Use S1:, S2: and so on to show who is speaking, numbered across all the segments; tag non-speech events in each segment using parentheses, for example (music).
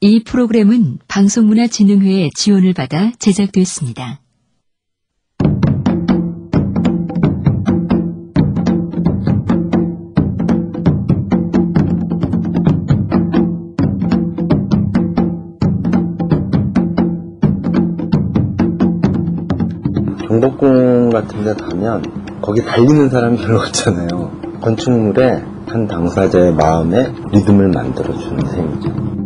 S1: 이 프로그램은 방송문화진흥회의 지원을 받아 제작됐습니다.
S2: 경복궁 같은 데 가면 거기 달리는 사람이 별로 없잖아요. 건축물에 한 당사자의 마음에 리듬을 만들어주는 셈이죠.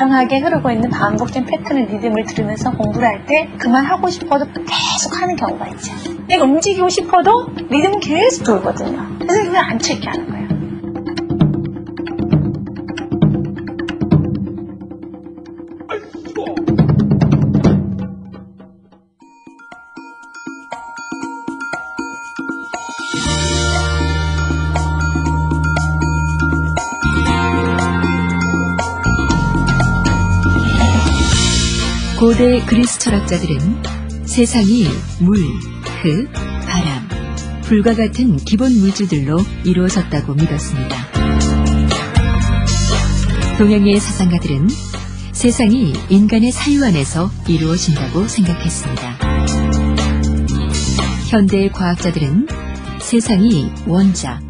S3: 다양하게 흐르고 있는 반복된 패턴의 리듬을 들으면서 공부를 할 때 그만 하고 싶어도 계속 하는 경우가 있죠. 내가 움직이고 싶어도 리듬은 계속 돌거든요. 그래서 그냥 앉혀 있게 하는 거예요.
S1: 고 대 그리스 철학자들은 세상이 물, 흙, 바람, 불과 같은 기본 물질들로 이루어졌다고 믿었습니다. 동양의 사상가들은 세상이 인간의 사유 안에서 이루어진다고 생각했습니다. 현대 과학자들은 세상이 원자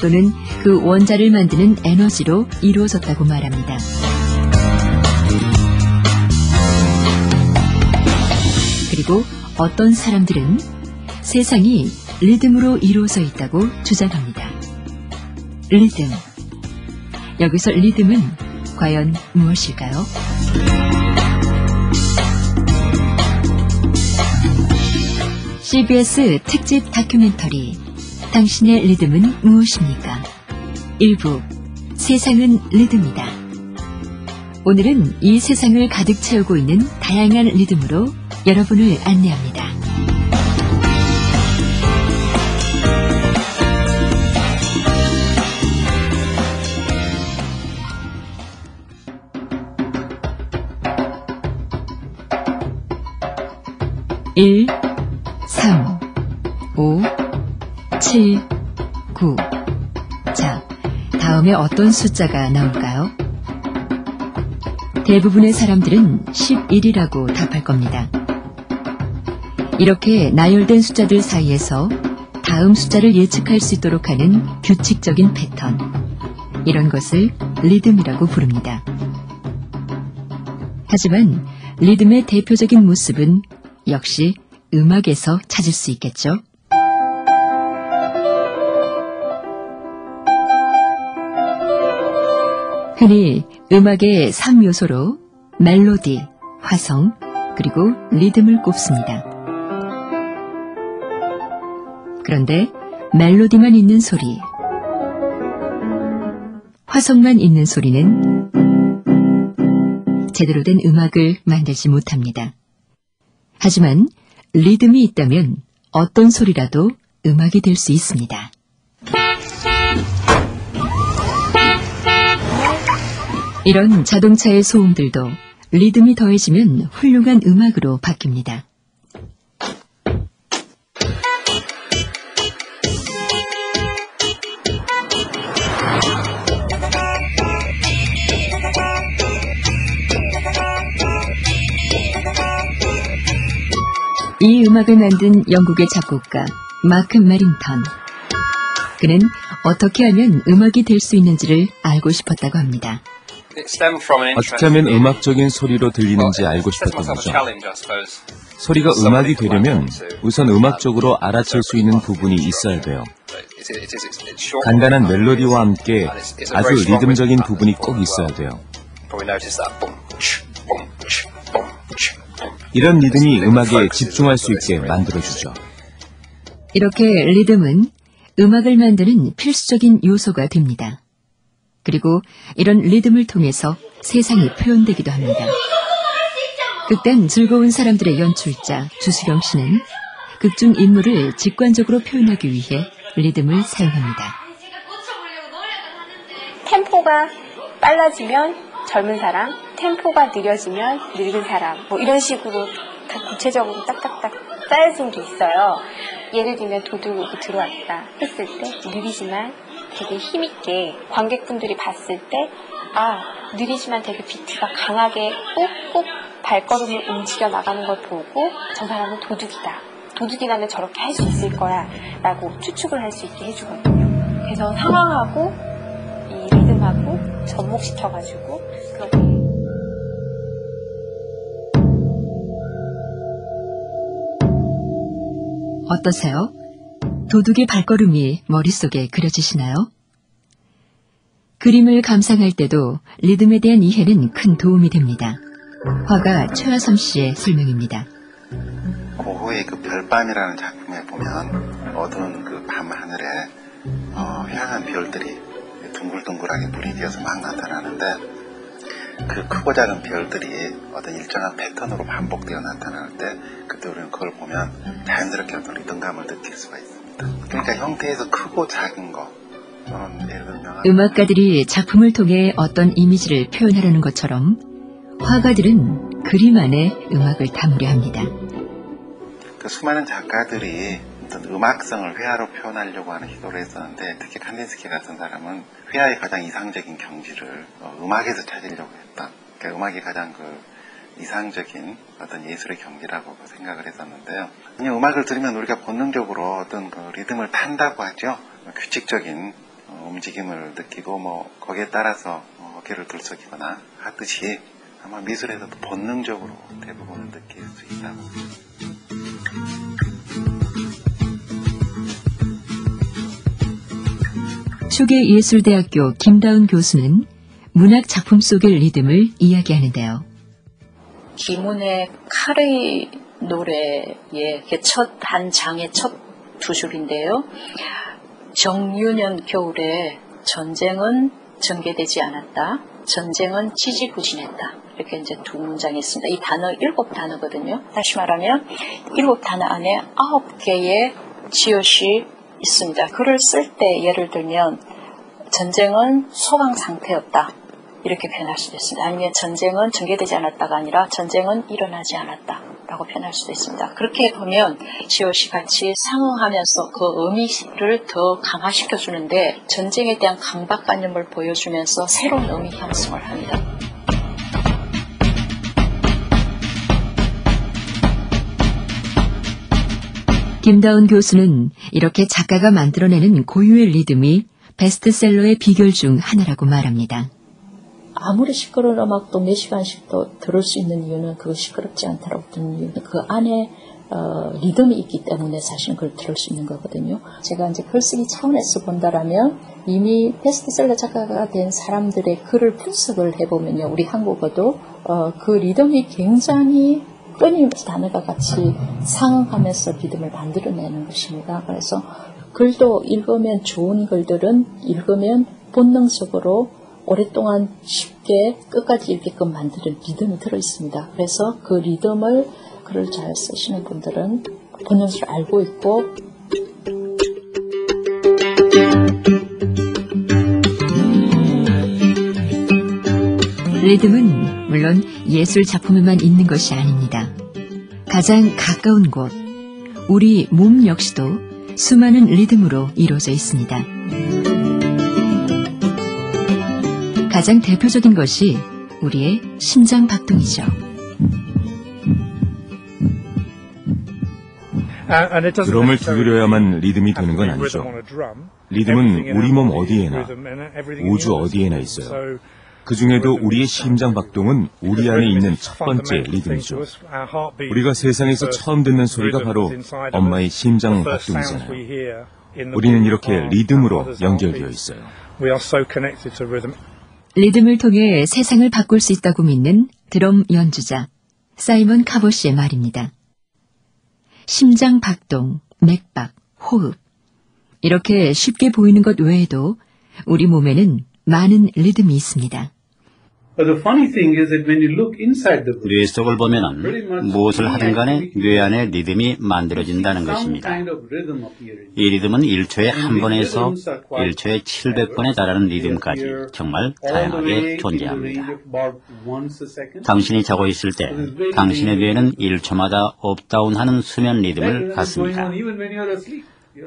S1: 또는 그 원자를 만드는 에너지로 이루어졌다고 말합니다. 그리고 어떤 사람들은 세상이 리듬으로 이루어져 있다고 주장합니다. 리듬. 여기서 리듬은 과연 무엇일까요? CBS 특집 다큐멘터리 당신의 리듬은 무엇입니까? 일부 세상은 리듬이다. 오늘은 이 세상을 가득 채우고 있는 다양한 리듬으로 여러분을 안내합니다. 일, 삼, 오, 칠, 구. 자, 다음에 어떤 숫자가 나올까요? 대부분의 사람들은 11이라고 답할 겁니다. 이렇게 나열된 숫자들 사이에서 다음 숫자를 예측할 수 있도록 하는 규칙적인 패턴. 이런 것을 리듬이라고 부릅니다. 하지만 리듬의 대표적인 모습은 역시 음악에서 찾을 수 있겠죠. 흔히 음악의 3요소로 멜로디, 화성, 그리고 리듬을 꼽습니다. 그런데 멜로디만 있는 소리, 화성만 있는 소리는 제대로 된 음악을 만들지 못합니다. 하지만 리듬이 있다면 어떤 소리라도 음악이 될 수 있습니다. 이런 자동차의 소음들도 리듬이 더해지면 훌륭한 음악으로 바뀝니다. 이 음악을 만든 영국의 작곡가 마크 메링턴. 그는 어떻게 하면 음악이 될 수 있는지를 알고 싶었다고 합니다.
S4: 어떻게 하면 음악적인 소리로 들리는지 알고 싶었던 거죠. 소리가 음악이 되려면 우선 음악적으로 알아챌 수 있는 부분이 있어야 돼요. 간단한 멜로디와 함께 아주 리듬적인 부분이 꼭 있어야 돼요. 이런 리듬이 음악에 집중할 수 있게 만들어주죠.
S1: 이렇게 리듬은 음악을 만드는 필수적인 요소가 됩니다. 그리고 이런 리듬을 통해서 세상이 표현되기도 합니다. 그땐 즐거운 사람들의 연출자 주수령 씨는 극중 인물을 직관적으로 표현하기 위해 리듬을 사용합니다.
S3: 템포가 빨라지면 젊은 사람, 템포가 느려지면 늙은 사람, 뭐 이런 식으로 다 구체적으로 딱딱딱 짜여진 게 있어요. 예를 들면 도둑이 들어왔다 했을 때 느리지만 되게 힘있게 관객분들이 봤을 때 아, 느리지만 되게 비트가 강하게 꾹꾹 발걸음을 움직여 나가는 걸 보고 저 사람은 도둑이다. 도둑이라면 저렇게 할 수 있을 거야. 라고 추측을 할 수 있게 해주거든요. 그래서 상황하고 이 리듬하고 접목시켜가지고 그렇
S1: 어떠세요? 도둑의 발걸음이 머릿속에 그려지시나요? 그림을 감상할 때도 리듬에 대한 이해는 큰 도움이 됩니다. 화가 최하섬 씨의 설명입니다.
S2: 고흐의 그 별밤이라는 작품에 보면 어두운 그 밤하늘에 어, 향한 별들이 둥글둥글하게 불이 되어서 막 나타나는데 그 크고 작은 별들이 어떤 일정한 패턴으로 반복되어 나타날 때 그때 우리는 그걸 보면 자연스럽게 어떤 리듬감을 느낄 수가 있습니다. 그러니까 형태에서 크고 작은 거
S1: 음악가들이 작품을 통해 어떤 이미지를 표현하려는 것처럼 화가들은 그림 안에 음악을 담으려 합니다.
S2: 그 수많은 작가들이 어떤 음악성을 회화로 표현하려고 하는 시도를 했었는데 특히 칸딘스키 같은 사람은 회화의 가장 이상적인 경지를 어, 음악에서 찾으려고 했다. 그러니까 음악이 가장 그 이상적인 어떤 예술의 경지라고 생각을 했었는데요. 그냥 음악을 들으면 우리가 본능적으로 어떤 그 리듬을 탄다고 하죠. 규칙적인 어, 움직임을 느끼고 뭐 거기에 따라서 어, 어깨를 들썩이거나 하듯이 아마 미술에서도 본능적으로 대부분은 느낄 수 있다고
S1: 추계예술대학교 김다운 교수는 문학 작품 속의 리듬을 이야기하는데요.
S5: 김훈의 카레이 노래의 첫 한 장의 첫 두 줄인데요. 정유년 겨울에 전쟁은 전개되지 않았다. 전쟁은 지지부진했다. 이렇게 이제 두 문장이 있습니다. 이 단어 일곱 단어거든요. 다시 말하면 일곱 단어 안에 아홉 개의 지읒이 있습니다. 글을 쓸 때 예를 들면 전쟁은 소강 상태였다. 이렇게 표현할 수도 있습니다. 아니면 전쟁은 전개되지 않았다가 아니라 전쟁은 일어나지 않았다. 라고 표현할 수도 있습니다. 그렇게 보면 지옷이 같이 상응하면서 그 의미를 더 강화시켜 주는데 전쟁에 대한 강박관념을 보여주면서 새로운 의미 형성을 합니다.
S1: 김다운 교수는 이렇게 작가가 만들어내는 고유의 리듬이 베스트셀러의 비결 중 하나라고 말합니다.
S5: 아무리 시끄러운 음악도 몇 시간씩 더 들을 수 있는 이유는 그 시끄럽지 않다라고 듣는 이유는 그 안에 어, 리듬이 있기 때문에 사실은 그걸 들을 수 있는 거거든요. 제가 이제 글쓰기 차원에서 본다라면 이미 베스트셀러 작가가 된 사람들의 글을 분석을 해보면요. 우리 한국어도 어, 그 리듬이 굉장히 끊임없이 단어가 같이 상응하면서 리듬을 만들어내는 것입니다. 그래서 글도 읽으면 좋은 글들은 읽으면 본능적으로 오랫동안 쉽게 끝까지 읽게끔 만드는 리듬이 들어 있습니다. 그래서 그 리듬을 글을 잘 쓰시는 분들은 본능적으로 알고 있고
S1: 리듬은 물론 예술 작품에만 있는 것이 아닙니다. 가장 가까운 곳, 우리 몸 역시도 수많은 리듬으로 이루어져 있습니다. 가장 대표적인 것이 우리의 심장 박동이죠.
S4: 드럼을 두드려야만 리듬이 되는 건 아니죠. 리듬은 우리 몸 어디에나, 우주 어디에나 있어요. 그 중에도 우리의 심장 박동은 우리 안에 있는 첫 번째 리듬이죠. 우리가 세상에서 처음 듣는 소리가 바로 엄마의 심장 박동이잖아요. 우리는 이렇게 리듬으로 연결되어 있어요.
S1: 리듬을 통해 세상을 바꿀 수 있다고 믿는 드럼 연주자 사이먼 카보시의 말입니다. 심장 박동, 맥박, 호흡. 이렇게 쉽게 보이는 것 외에도 우리 몸에는 많은 리듬이 있습니다.
S6: 뇌 속을 보면은 무엇을 하든 간에 뇌 안에 리듬이 만들어진다는 것입니다. 이 리듬은 1초에 한 번에서 1초에 700번에 달하는 리듬까지 정말 다양하게 존재합니다. 당신이 자고 있을 때 당신의 뇌는 1초마다 업다운하는 수면 리듬을 갖습니다.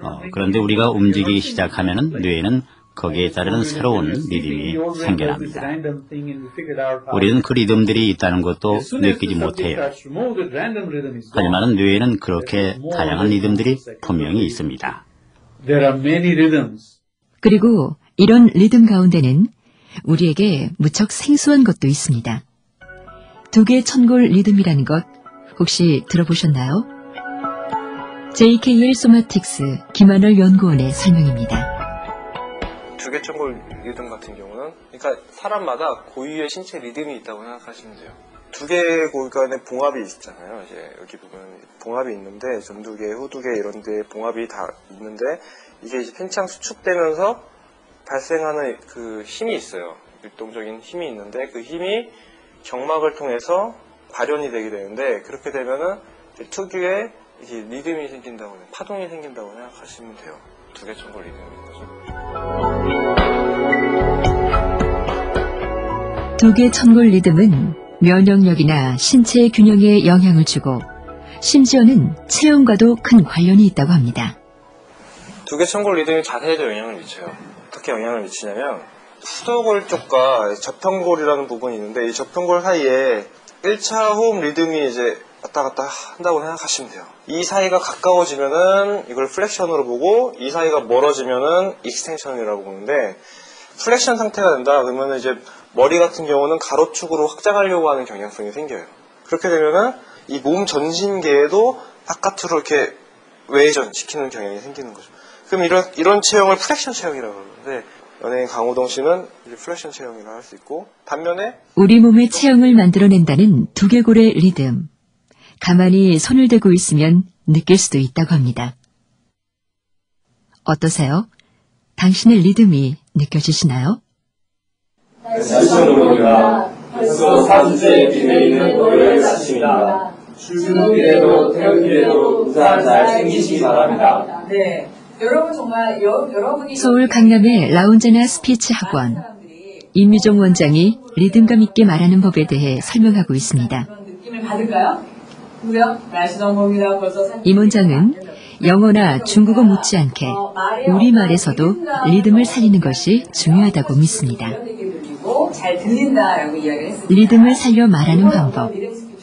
S6: 어, 그런데 우리가 움직이기 시작하면 뇌는 거기에 따르는 새로운 리듬이 생겨납니다. 우리는 그 리듬들이 있다는 것도 느끼지 못해요. 하지만 뇌에는 그렇게 다양한 리듬들이 분명히 있습니다.
S1: 그리고 이런 리듬 가운데는 우리에게 무척 생소한 것도 있습니다. 두 개의 천골 리듬이라는 것 혹시 들어보셨나요? JKL 소마틱스 김하늘 연구원의 설명입니다.
S7: 두개 천골 리듬 같은 경우는 그러니까 사람마다 고유의 신체 리듬이 있다고 생각하시면 돼요. 두 개의 골간에 봉합이 있잖아요. 이제 여기 보면 봉합이 있는데 전두개, 후두개 이런 데 봉합이 다 있는데 이게 이제 팽창 수축되면서 발생하는 그 힘이 있어요. 율동적인 힘이 있는데 그 힘이 경막을 통해서 발현이 되게 되는데 그렇게 되면은 특유의 리듬이 생긴다고. 파동이 생긴다고 생각하시면 돼요. 두개 천골 리듬인 거죠.
S1: 두개 천골 리듬은 면역력이나 신체 균형에 영향을 주고 심지어는 체온과도 큰 관련이 있다고 합니다.
S7: 두개 천골 리듬이 자세에도 영향을 미쳐요. 어떻게 영향을 미치냐면 후두골 쪽과 접형골이라는 부분이 있는데 이 접형골 사이에 1차 호흡 리듬이 이제 왔다 갔다 한다고 생각하시면 돼요. 이 사이가 가까워지면은 이걸 flexion으로 보고 이 사이가 멀어지면은 extension이라고 보는데 flexion 상태가 된다 그러면 이제 머리 같은 경우는 가로축으로 확장하려고 하는 경향성이 생겨요. 그렇게 되면은 이 몸 전신계에도 바깥으로 이렇게 외전 시키는 경향이 생기는 거죠. 그럼 이런 이런 체형을 flexion 체형이라고 그러는데 연예인 강호동 씨는 flexion 체형이라 할 수 있고 반면에
S1: 우리 몸의 체형을 만들어낸다는 두개골의 리듬. 가만히 손을 대고 있으면 느낄 수도 있다고 합니다. 어떠세요? 당신의 리듬이 느껴지시나요?
S8: 날씨입니다. 벌써 4주째 비 있는 월요일 아침입니다. 출근길에도 퇴근길에도 우산 잘 챙기시기 바랍니다.
S9: 네. 여러분 정말 여, 여러분이
S1: 서울 강남의 라운제나 스피치 학원. 임유종 원장이 리듬감 있게 말하는 법에 대해 설명하고 있습니다.
S9: 느낌을 받을까요? 누구요? 날씨 정보입니다. 벌써 산-
S1: 임 원장은 영어나 중국어 못지않게 우리말에서도 리듬을 살리는 것이 중요하다고 믿습니다.
S9: 잘 들린다라고 이야기를 했습니다.
S1: 리듬을 살려 말하는 방법,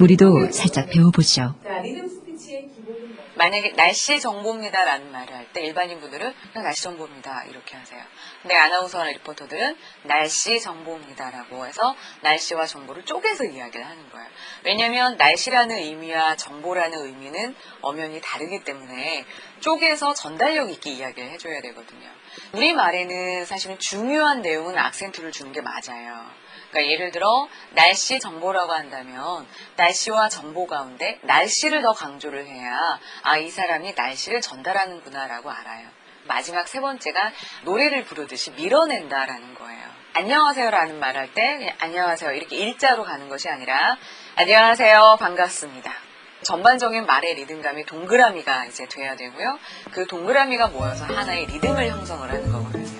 S1: 우리도 살짝 배워보죠.
S9: 자, 리듬 스피치의 기본은 뭐?
S10: 만약에 날씨 정보입니다라는 말을 할 때 일반인 분들은 날씨 정보입니다 이렇게 하세요. 근데 아나운서나 리포터들은 날씨 정보입니다라고 해서 날씨와 정보를 쪼개서 이야기를 하는 거예요. 왜냐하면 날씨라는 의미와 정보라는 의미는 엄연히 다르기 때문에 쪼개서 전달력 있게 이야기를 해줘야 되거든요. 우리 말에는 사실은 중요한 내용은 악센트를 주는 게 맞아요. 그러니까 예를 들어 날씨 정보라고 한다면 날씨와 정보 가운데 날씨를 더 강조를 해야 아 이 사람이 날씨를 전달하는구나라고 알아요. 마지막 세 번째가 노래를 부르듯이 밀어낸다라는 거예요. 안녕하세요라는 말 할 때 안녕하세요 이렇게 일자로 가는 것이 아니라 안녕하세요 반갑습니다. 전반적인 말의 리듬감이 동그라미가 이제 돼야 되고요. 그 동그라미가 모여서 하나의 리듬을 형성을 하는 거거든요.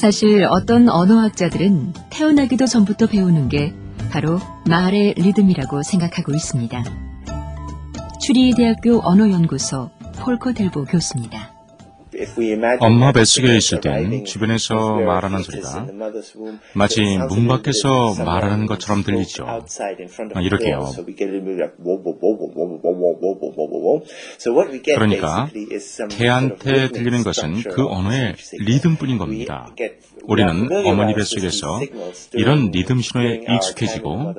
S1: 사실 어떤 언어학자들은 태어나기도 전부터 배우는 게 바로 말의 리듬이라고 생각하고 있습니다. 추리대학교 언어연구소 폴커 델보 교수입니다.
S11: 엄마 뱃속에 있을 땐 주변에서 말하는 소리가 마치 문 밖에서 말하는 것처럼 들리죠. 아, 이렇게요. 그러니까 개한테 들리는 것은 그 언어의 리듬뿐인 겁니다. 우리는 어머니 뱃속에서 이런 리듬 신호에 익숙해지고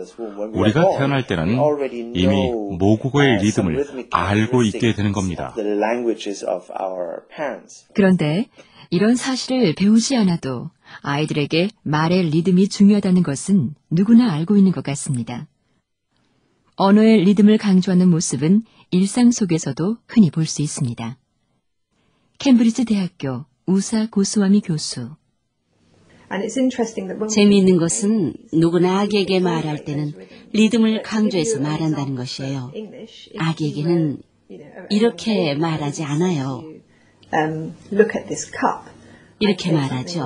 S11: 우리가 태어날 때는 이미 모국어의 리듬을 알고 있게 되는 겁니다.
S1: 그런데 이런 사실을 배우지 않아도 아이들에게 말의 리듬이 중요하다는 것은 누구나 알고 있는 것 같습니다. 언어의 리듬을 강조하는 모습은 일상 속에서도 흔히 볼 수 있습니다. 캠브리지 대학교 우사 고스와미 교수
S12: 재미있는 것은 누구나 아기에게 말할 때는 리듬을 강조해서 말한다는 것이에요. 아기에게는 이렇게 말하지 않아요. 이렇게 말하죠.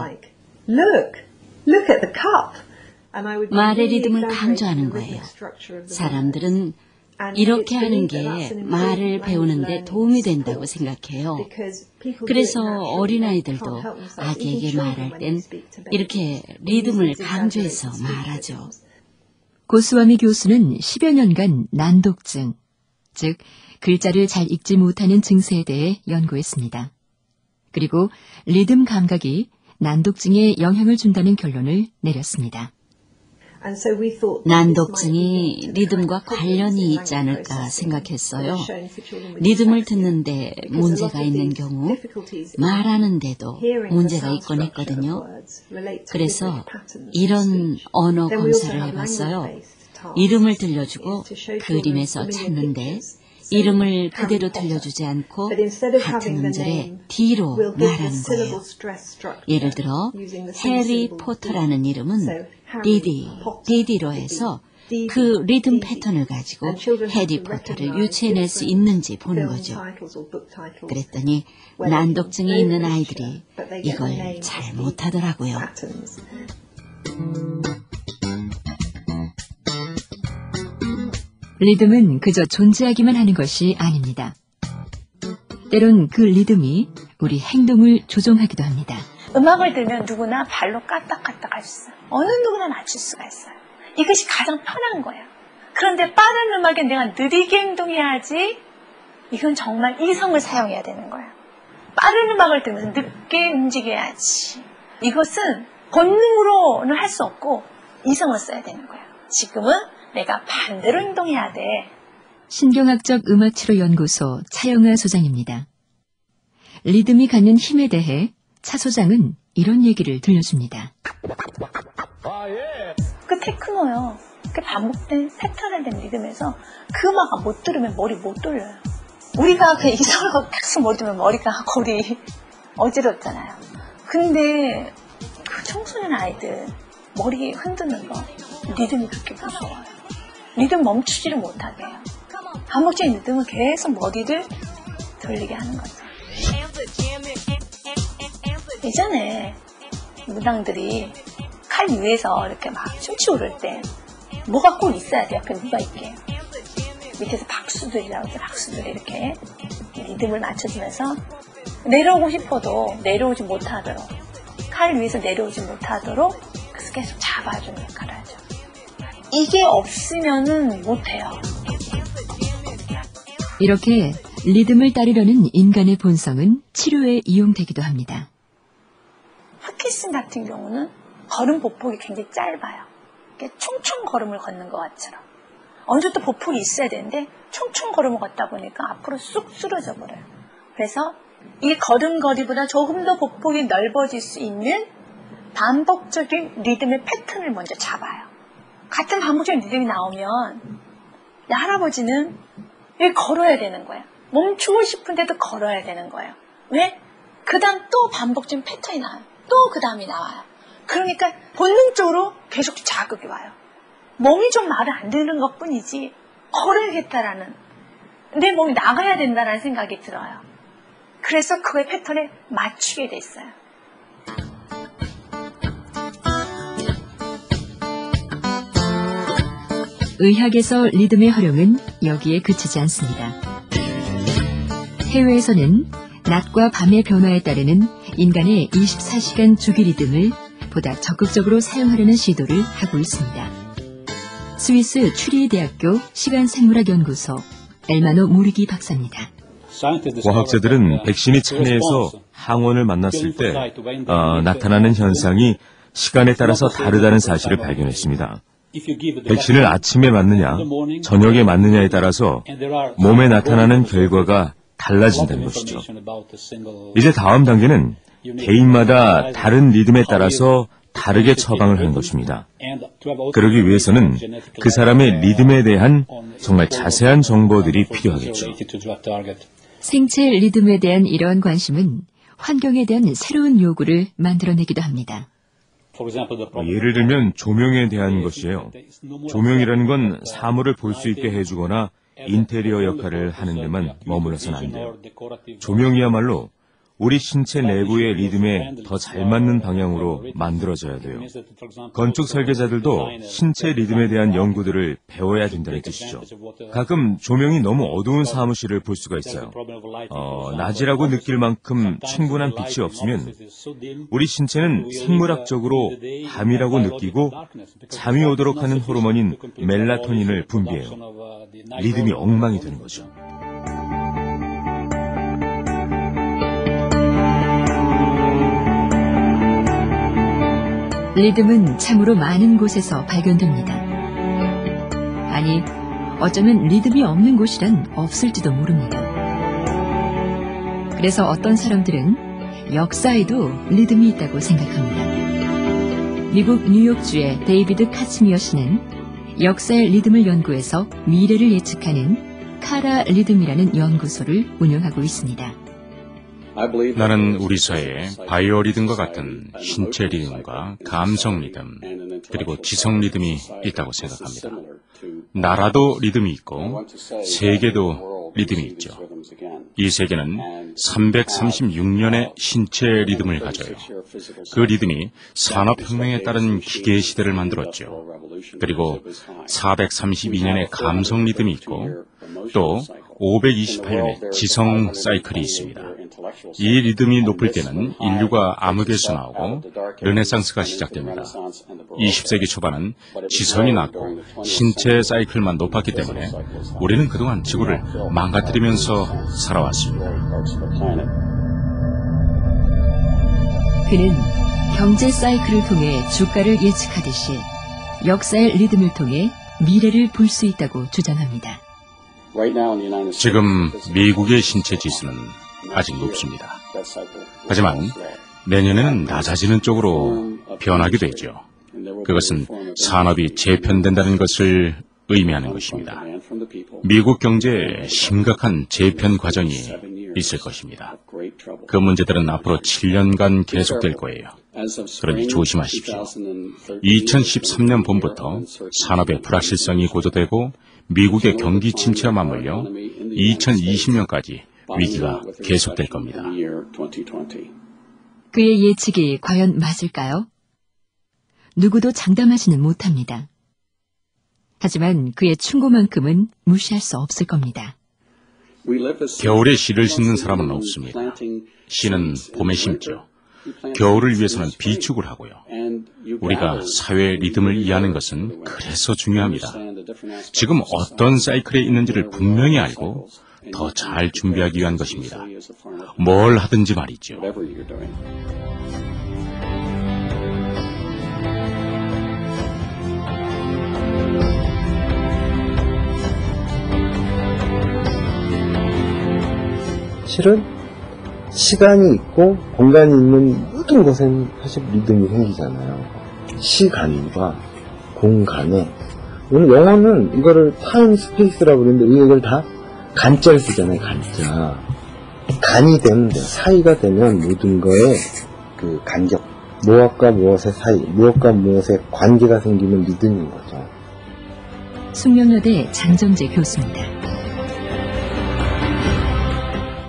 S12: 말의 리듬을 강조하는 거예요. 사람들은 이렇게 하는 게 말을 배우는데 도움이 된다고 생각해요. 그래서 어린아이들도 아기에게 말할 땐 이렇게 리듬을 강조해서 말하죠.
S1: 고스와미 교수는 10여 년간 난독증, 즉 글자를 잘 읽지 못하는 증세에 대해 연구했습니다. 그리고 리듬 감각이 난독증에 영향을 준다는 결론을 내렸습니다.
S12: 난독증이 리듬과 관련이 있지 않을까 생각했어요. 리듬을 듣는데 문제가 있는 경우 말하는데도 문제가 있곤 했거든요. 그래서 이런 언어 검사를 해봤어요. 이름을 들려주고 그림에서 찾는데 이름을 그대로 들려주지 않고 같은 음절에 D로 말하는 거예요. 예를 들어 해리 포터라는 이름은 디디, 디디로 해서 그 리듬 패턴을 가지고 해리 포터를 유추해낼 수 있는지 보는 거죠. 그랬더니 난독증이 있는 아이들이 이걸 잘 못하더라고요.
S1: 리듬은 그저 존재하기만 하는 것이 아닙니다. 때론 그 리듬이 우리 행동을 조종하기도 합니다.
S5: 음악을 들으면 누구나 발로 까딱까딱 할 수 있어요. 어느 누구나 맞출 수가 있어요. 이것이 가장 편한 거예요. 그런데 빠른 음악에 내가 느리게 행동해야지 이건 정말 이성을 사용해야 되는 거예요. 빠른 음악을 들으면서 늦게 움직여야지. 이것은 본능으로는 할 수 없고 이성을 써야 되는 거예요. 지금은 내가 반대로 행동해야 돼.
S1: 신경학적 음악치료 연구소 차영아 소장입니다. 리듬이 갖는 힘에 대해 차 소장은 이런 얘기를 들려줍니다.
S5: 그 테크노요. 그 반복된 패턴화된 리듬에서 그 음악을 못 들으면 머리 못 돌려요. 우리가 그 이성으로 계속 머리 들면 머리가 (laughs) 골이 어지럽잖아요. 근데 그 청소년 아이들 머리 흔드는 거 리듬이 그렇게 무서워요. 리듬 멈추지를 못하게 해요. 반복적인 리듬은 계속 머리를 돌리게 하는 거죠. 예전에 무당들이 칼 위에서 이렇게 막 춤추 오를 때 뭐가 꼭 있어야 돼요. 옆에 누가 있게. 밑에서 박수들이라고 해서 박수들이 이렇게 리듬을 맞춰주면서 내려오고 싶어도 내려오지 못하도록 칼 위에서 내려오지 못하도록 그래서 계속 잡아주는 역할을 하죠. 이게 없으면은 못해요.
S1: 이렇게 리듬을 따르려는 인간의 본성은 치료에 이용되기도 합니다.
S5: 파킨슨 같은 경우는 걸음 보폭이 굉장히 짧아요. 총총 걸음을 걷는 것 같처럼. 어느 정도 보폭이 있어야 되는데 총총 걸음을 걷다 보니까 앞으로 쑥 쓰러져 버려요. 그래서 이 걸음걸이보다 조금 더 보폭이 넓어질 수 있는 반복적인 리듬의 패턴을 먼저 잡아요. 같은 반복적인 리듬이 나오면 할아버지는 이 걸어야 되는 거예요. 멈추고 싶은데도 걸어야 되는 거예요. 왜? 그 다음 또 반복적인 패턴이 나와요. 또 그 다음이 나와요. 그러니까 본능적으로 계속 자극이 와요. 몸이 좀 말을 안 듣는 것 뿐이지 걸어야겠다라는 내 몸이 나가야 된다는 생각이 들어요. 그래서 그의 패턴에 맞추게 돼 있어요.
S1: 의학에서 리듬의 활용은 여기에 그치지 않습니다. 해외에서는 낮과 밤의 변화에 따르는 인간의 24시간 주기 리듬을 보다 적극적으로 사용하려는 시도를 하고 있습니다. 스위스 추리 대학교 시간생물학 연구소 엘마노 모리기 박사입니다.
S6: 과학자들은 백신이 체내에서 항원을 만났을 때 어, 나타나는 현상이 시간에 따라서 다르다는 사실을 발견했습니다. 백신을 아침에 맞느냐, 저녁에 맞느냐에 따라서 몸에 나타나는 결과가 달라진다는 것이죠. 이제 다음 단계는 개인마다 다른 리듬에 따라서 다르게 처방을 하는 것입니다. 그러기 위해서는 그 사람의 리듬에 대한 정말 자세한 정보들이 필요하겠죠.
S1: 생체 리듬에 대한 이러한 관심은 환경에 대한 새로운 요구를 만들어내기도 합니다.
S6: 예를 들면 조명에 대한 것이에요. 조명이라는 건 사물을 볼 수 있게 해주거나 인테리어 역할을 하는 데만 머물러서는 안 돼요. 조명이야말로
S4: 우리 신체 내부의 리듬에 더 잘 맞는 방향으로 만들어져야 돼요. 건축 설계자들도 신체 리듬에 대한 연구들을 배워야 된다는 뜻이죠. 가끔 조명이 너무 어두운 사무실을 볼 수가 있어요. 어, 낮이라고 느낄 만큼 충분한 빛이 없으면 우리 신체는 생물학적으로 밤이라고 느끼고 잠이 오도록 하는 호르몬인 멜라토닌을 분비해요. 리듬이 엉망이 되는 거죠.
S1: 리듬은 참으로 많은 곳에서 발견됩니다. 아니, 어쩌면 리듬이 없는 곳이란 없을지도 모릅니다. 그래서 어떤 사람들은 역사에도 리듬이 있다고 생각합니다. 미국 뉴욕주의 데이비드 카츠미어 씨는 역사의 리듬을 연구해서 미래를 예측하는 카라 리듬이라는 연구소를 운영하고 있습니다.
S11: 나는 우리 사회에 바이오 리듬과 같은 신체 리듬과 감성 리듬, 그리고 지성 리듬이 있다고 생각합니다. 나라도 리듬이 있고 세계도 리듬이 있죠. 이 세계는 336년의 신체 리듬을 가져요. 그 리듬이 산업혁명에 따른 기계 시대를 만들었죠. 그리고 432년의 감성 리듬이 있고 또 528년의 지성 사이클이 있습니다. 이 리듬이 높을 때는 인류가 암흑에서 나오고 르네상스가 시작됩니다. 20세기 초반은 지성이 낮고 신체 사이클만 높았기 때문에 우리는 그동안 지구를 망가뜨리면서 살아왔습니다.
S1: 그는 경제 사이클을 통해 주가를 예측하듯이 역사의 리듬을 통해 미래를 볼 수 있다고 주장합니다.
S11: 지금 미국의 신체 지수는 아직 높습니다. 하지만 내년에는 낮아지는 쪽으로 변하게 되죠. 그것은 산업이 재편된다는 것을 의미하는 것입니다. 미국 경제에 심각한 재편 과정이 있을 것입니다. 그 문제들은 앞으로 7년간 계속될 거예요. 그러니 조심하십시오. 2013년 봄부터 산업의 불확실성이 고조되고 미국의 경기 침체와 맞물려 2020년까지 위기가 계속될 겁니다.
S1: 그의 예측이 과연 맞을까요? 누구도 장담하지는 못합니다. 하지만 그의 충고만큼은 무시할 수 없을 겁니다.
S11: 겨울에 씨를 심는 사람은 없습니다. 씨는 봄에 심죠. 겨울을 위해서는 비축을 하고요. 우리가 사회 리듬을 이해하는 것은 그래서 중요합니다. 지금 어떤 사이클에 있는지를 분명히 알고 더 잘 준비하기 위한 것입니다. 뭘 하든지 말이죠.
S13: 실은 시간이 있고 공간이 있는 모든 곳엔 사실 리듬이 생기잖아요. 시간과 공간에 오늘 영어는 이거를 time space라고 그러는데 이걸 다 간자를 쓰잖아요. 간자. 간이 되면 돼요. 사이가 되면 모든 거에 그 간격 무엇과 무엇의 사이, 무엇과 무엇의 관계가 생기는 리듬인 거죠.
S1: 숙명여대 장정재 교수입니다.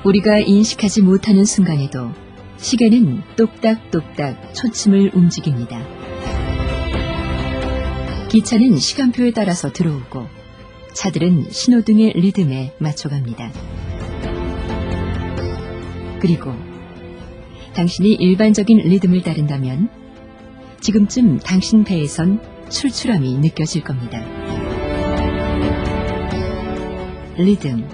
S1: 우리가 인식하지 못하는 순간에도 시계는 똑딱똑딱 초침을 움직입니다. 기차는 시간표에 따라서 들어오고 차들은 신호등의 리듬에 맞춰갑니다. 그리고 당신이 일반적인 리듬을 따른다면 지금쯤 당신 배에선 출출함이 느껴질 겁니다. 리듬.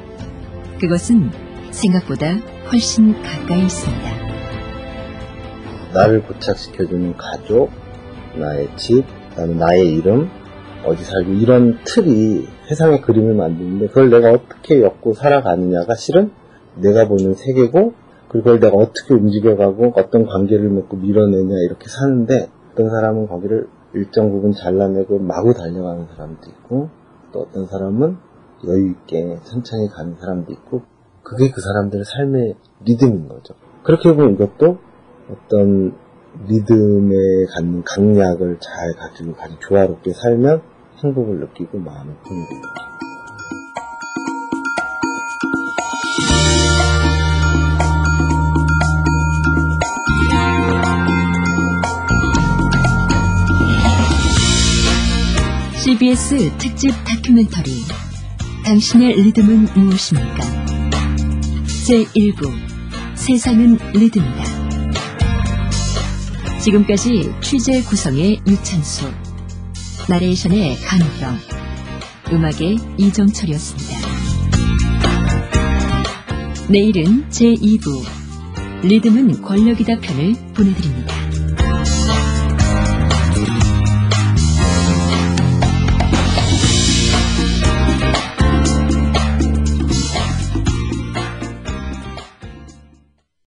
S1: 그것은 생각보다 훨씬 가까이 있습니다.
S13: 나를 고착시켜주는 가족, 나의 집, 그다음에 나의 이름, 어디 살고 이런 틀이 세상의 그림을 만드는데 그걸 내가 어떻게 엮고 살아가느냐가 실은 내가 보는 세계고 그걸 내가 어떻게 움직여가고 어떤 관계를 맺고 밀어내냐 이렇게 사는데 어떤 사람은 거기를 일정 부분 잘라내고 마구 달려가는 사람도 있고 또 어떤 사람은 여유 있게 천천히 가는 사람도 있고 그게 그 사람들의 삶의 리듬인 거죠. 그렇게 보면 이것도 어떤 리듬에 갖는 강약을 잘 가지고 가장 조화롭게 살면 행복을 느끼고 마음의 평을
S1: 느끼고 CBS 특집 다큐멘터리 당신의 리듬은 무엇입니까? 제1부 세상은 리듬이다. 지금까지 취재 구성의 유찬수, 나레이션의 강경, 음악의 이정철이었습니다. 내일은 제2부 리듬은 권력이다 편을 보내드립니다.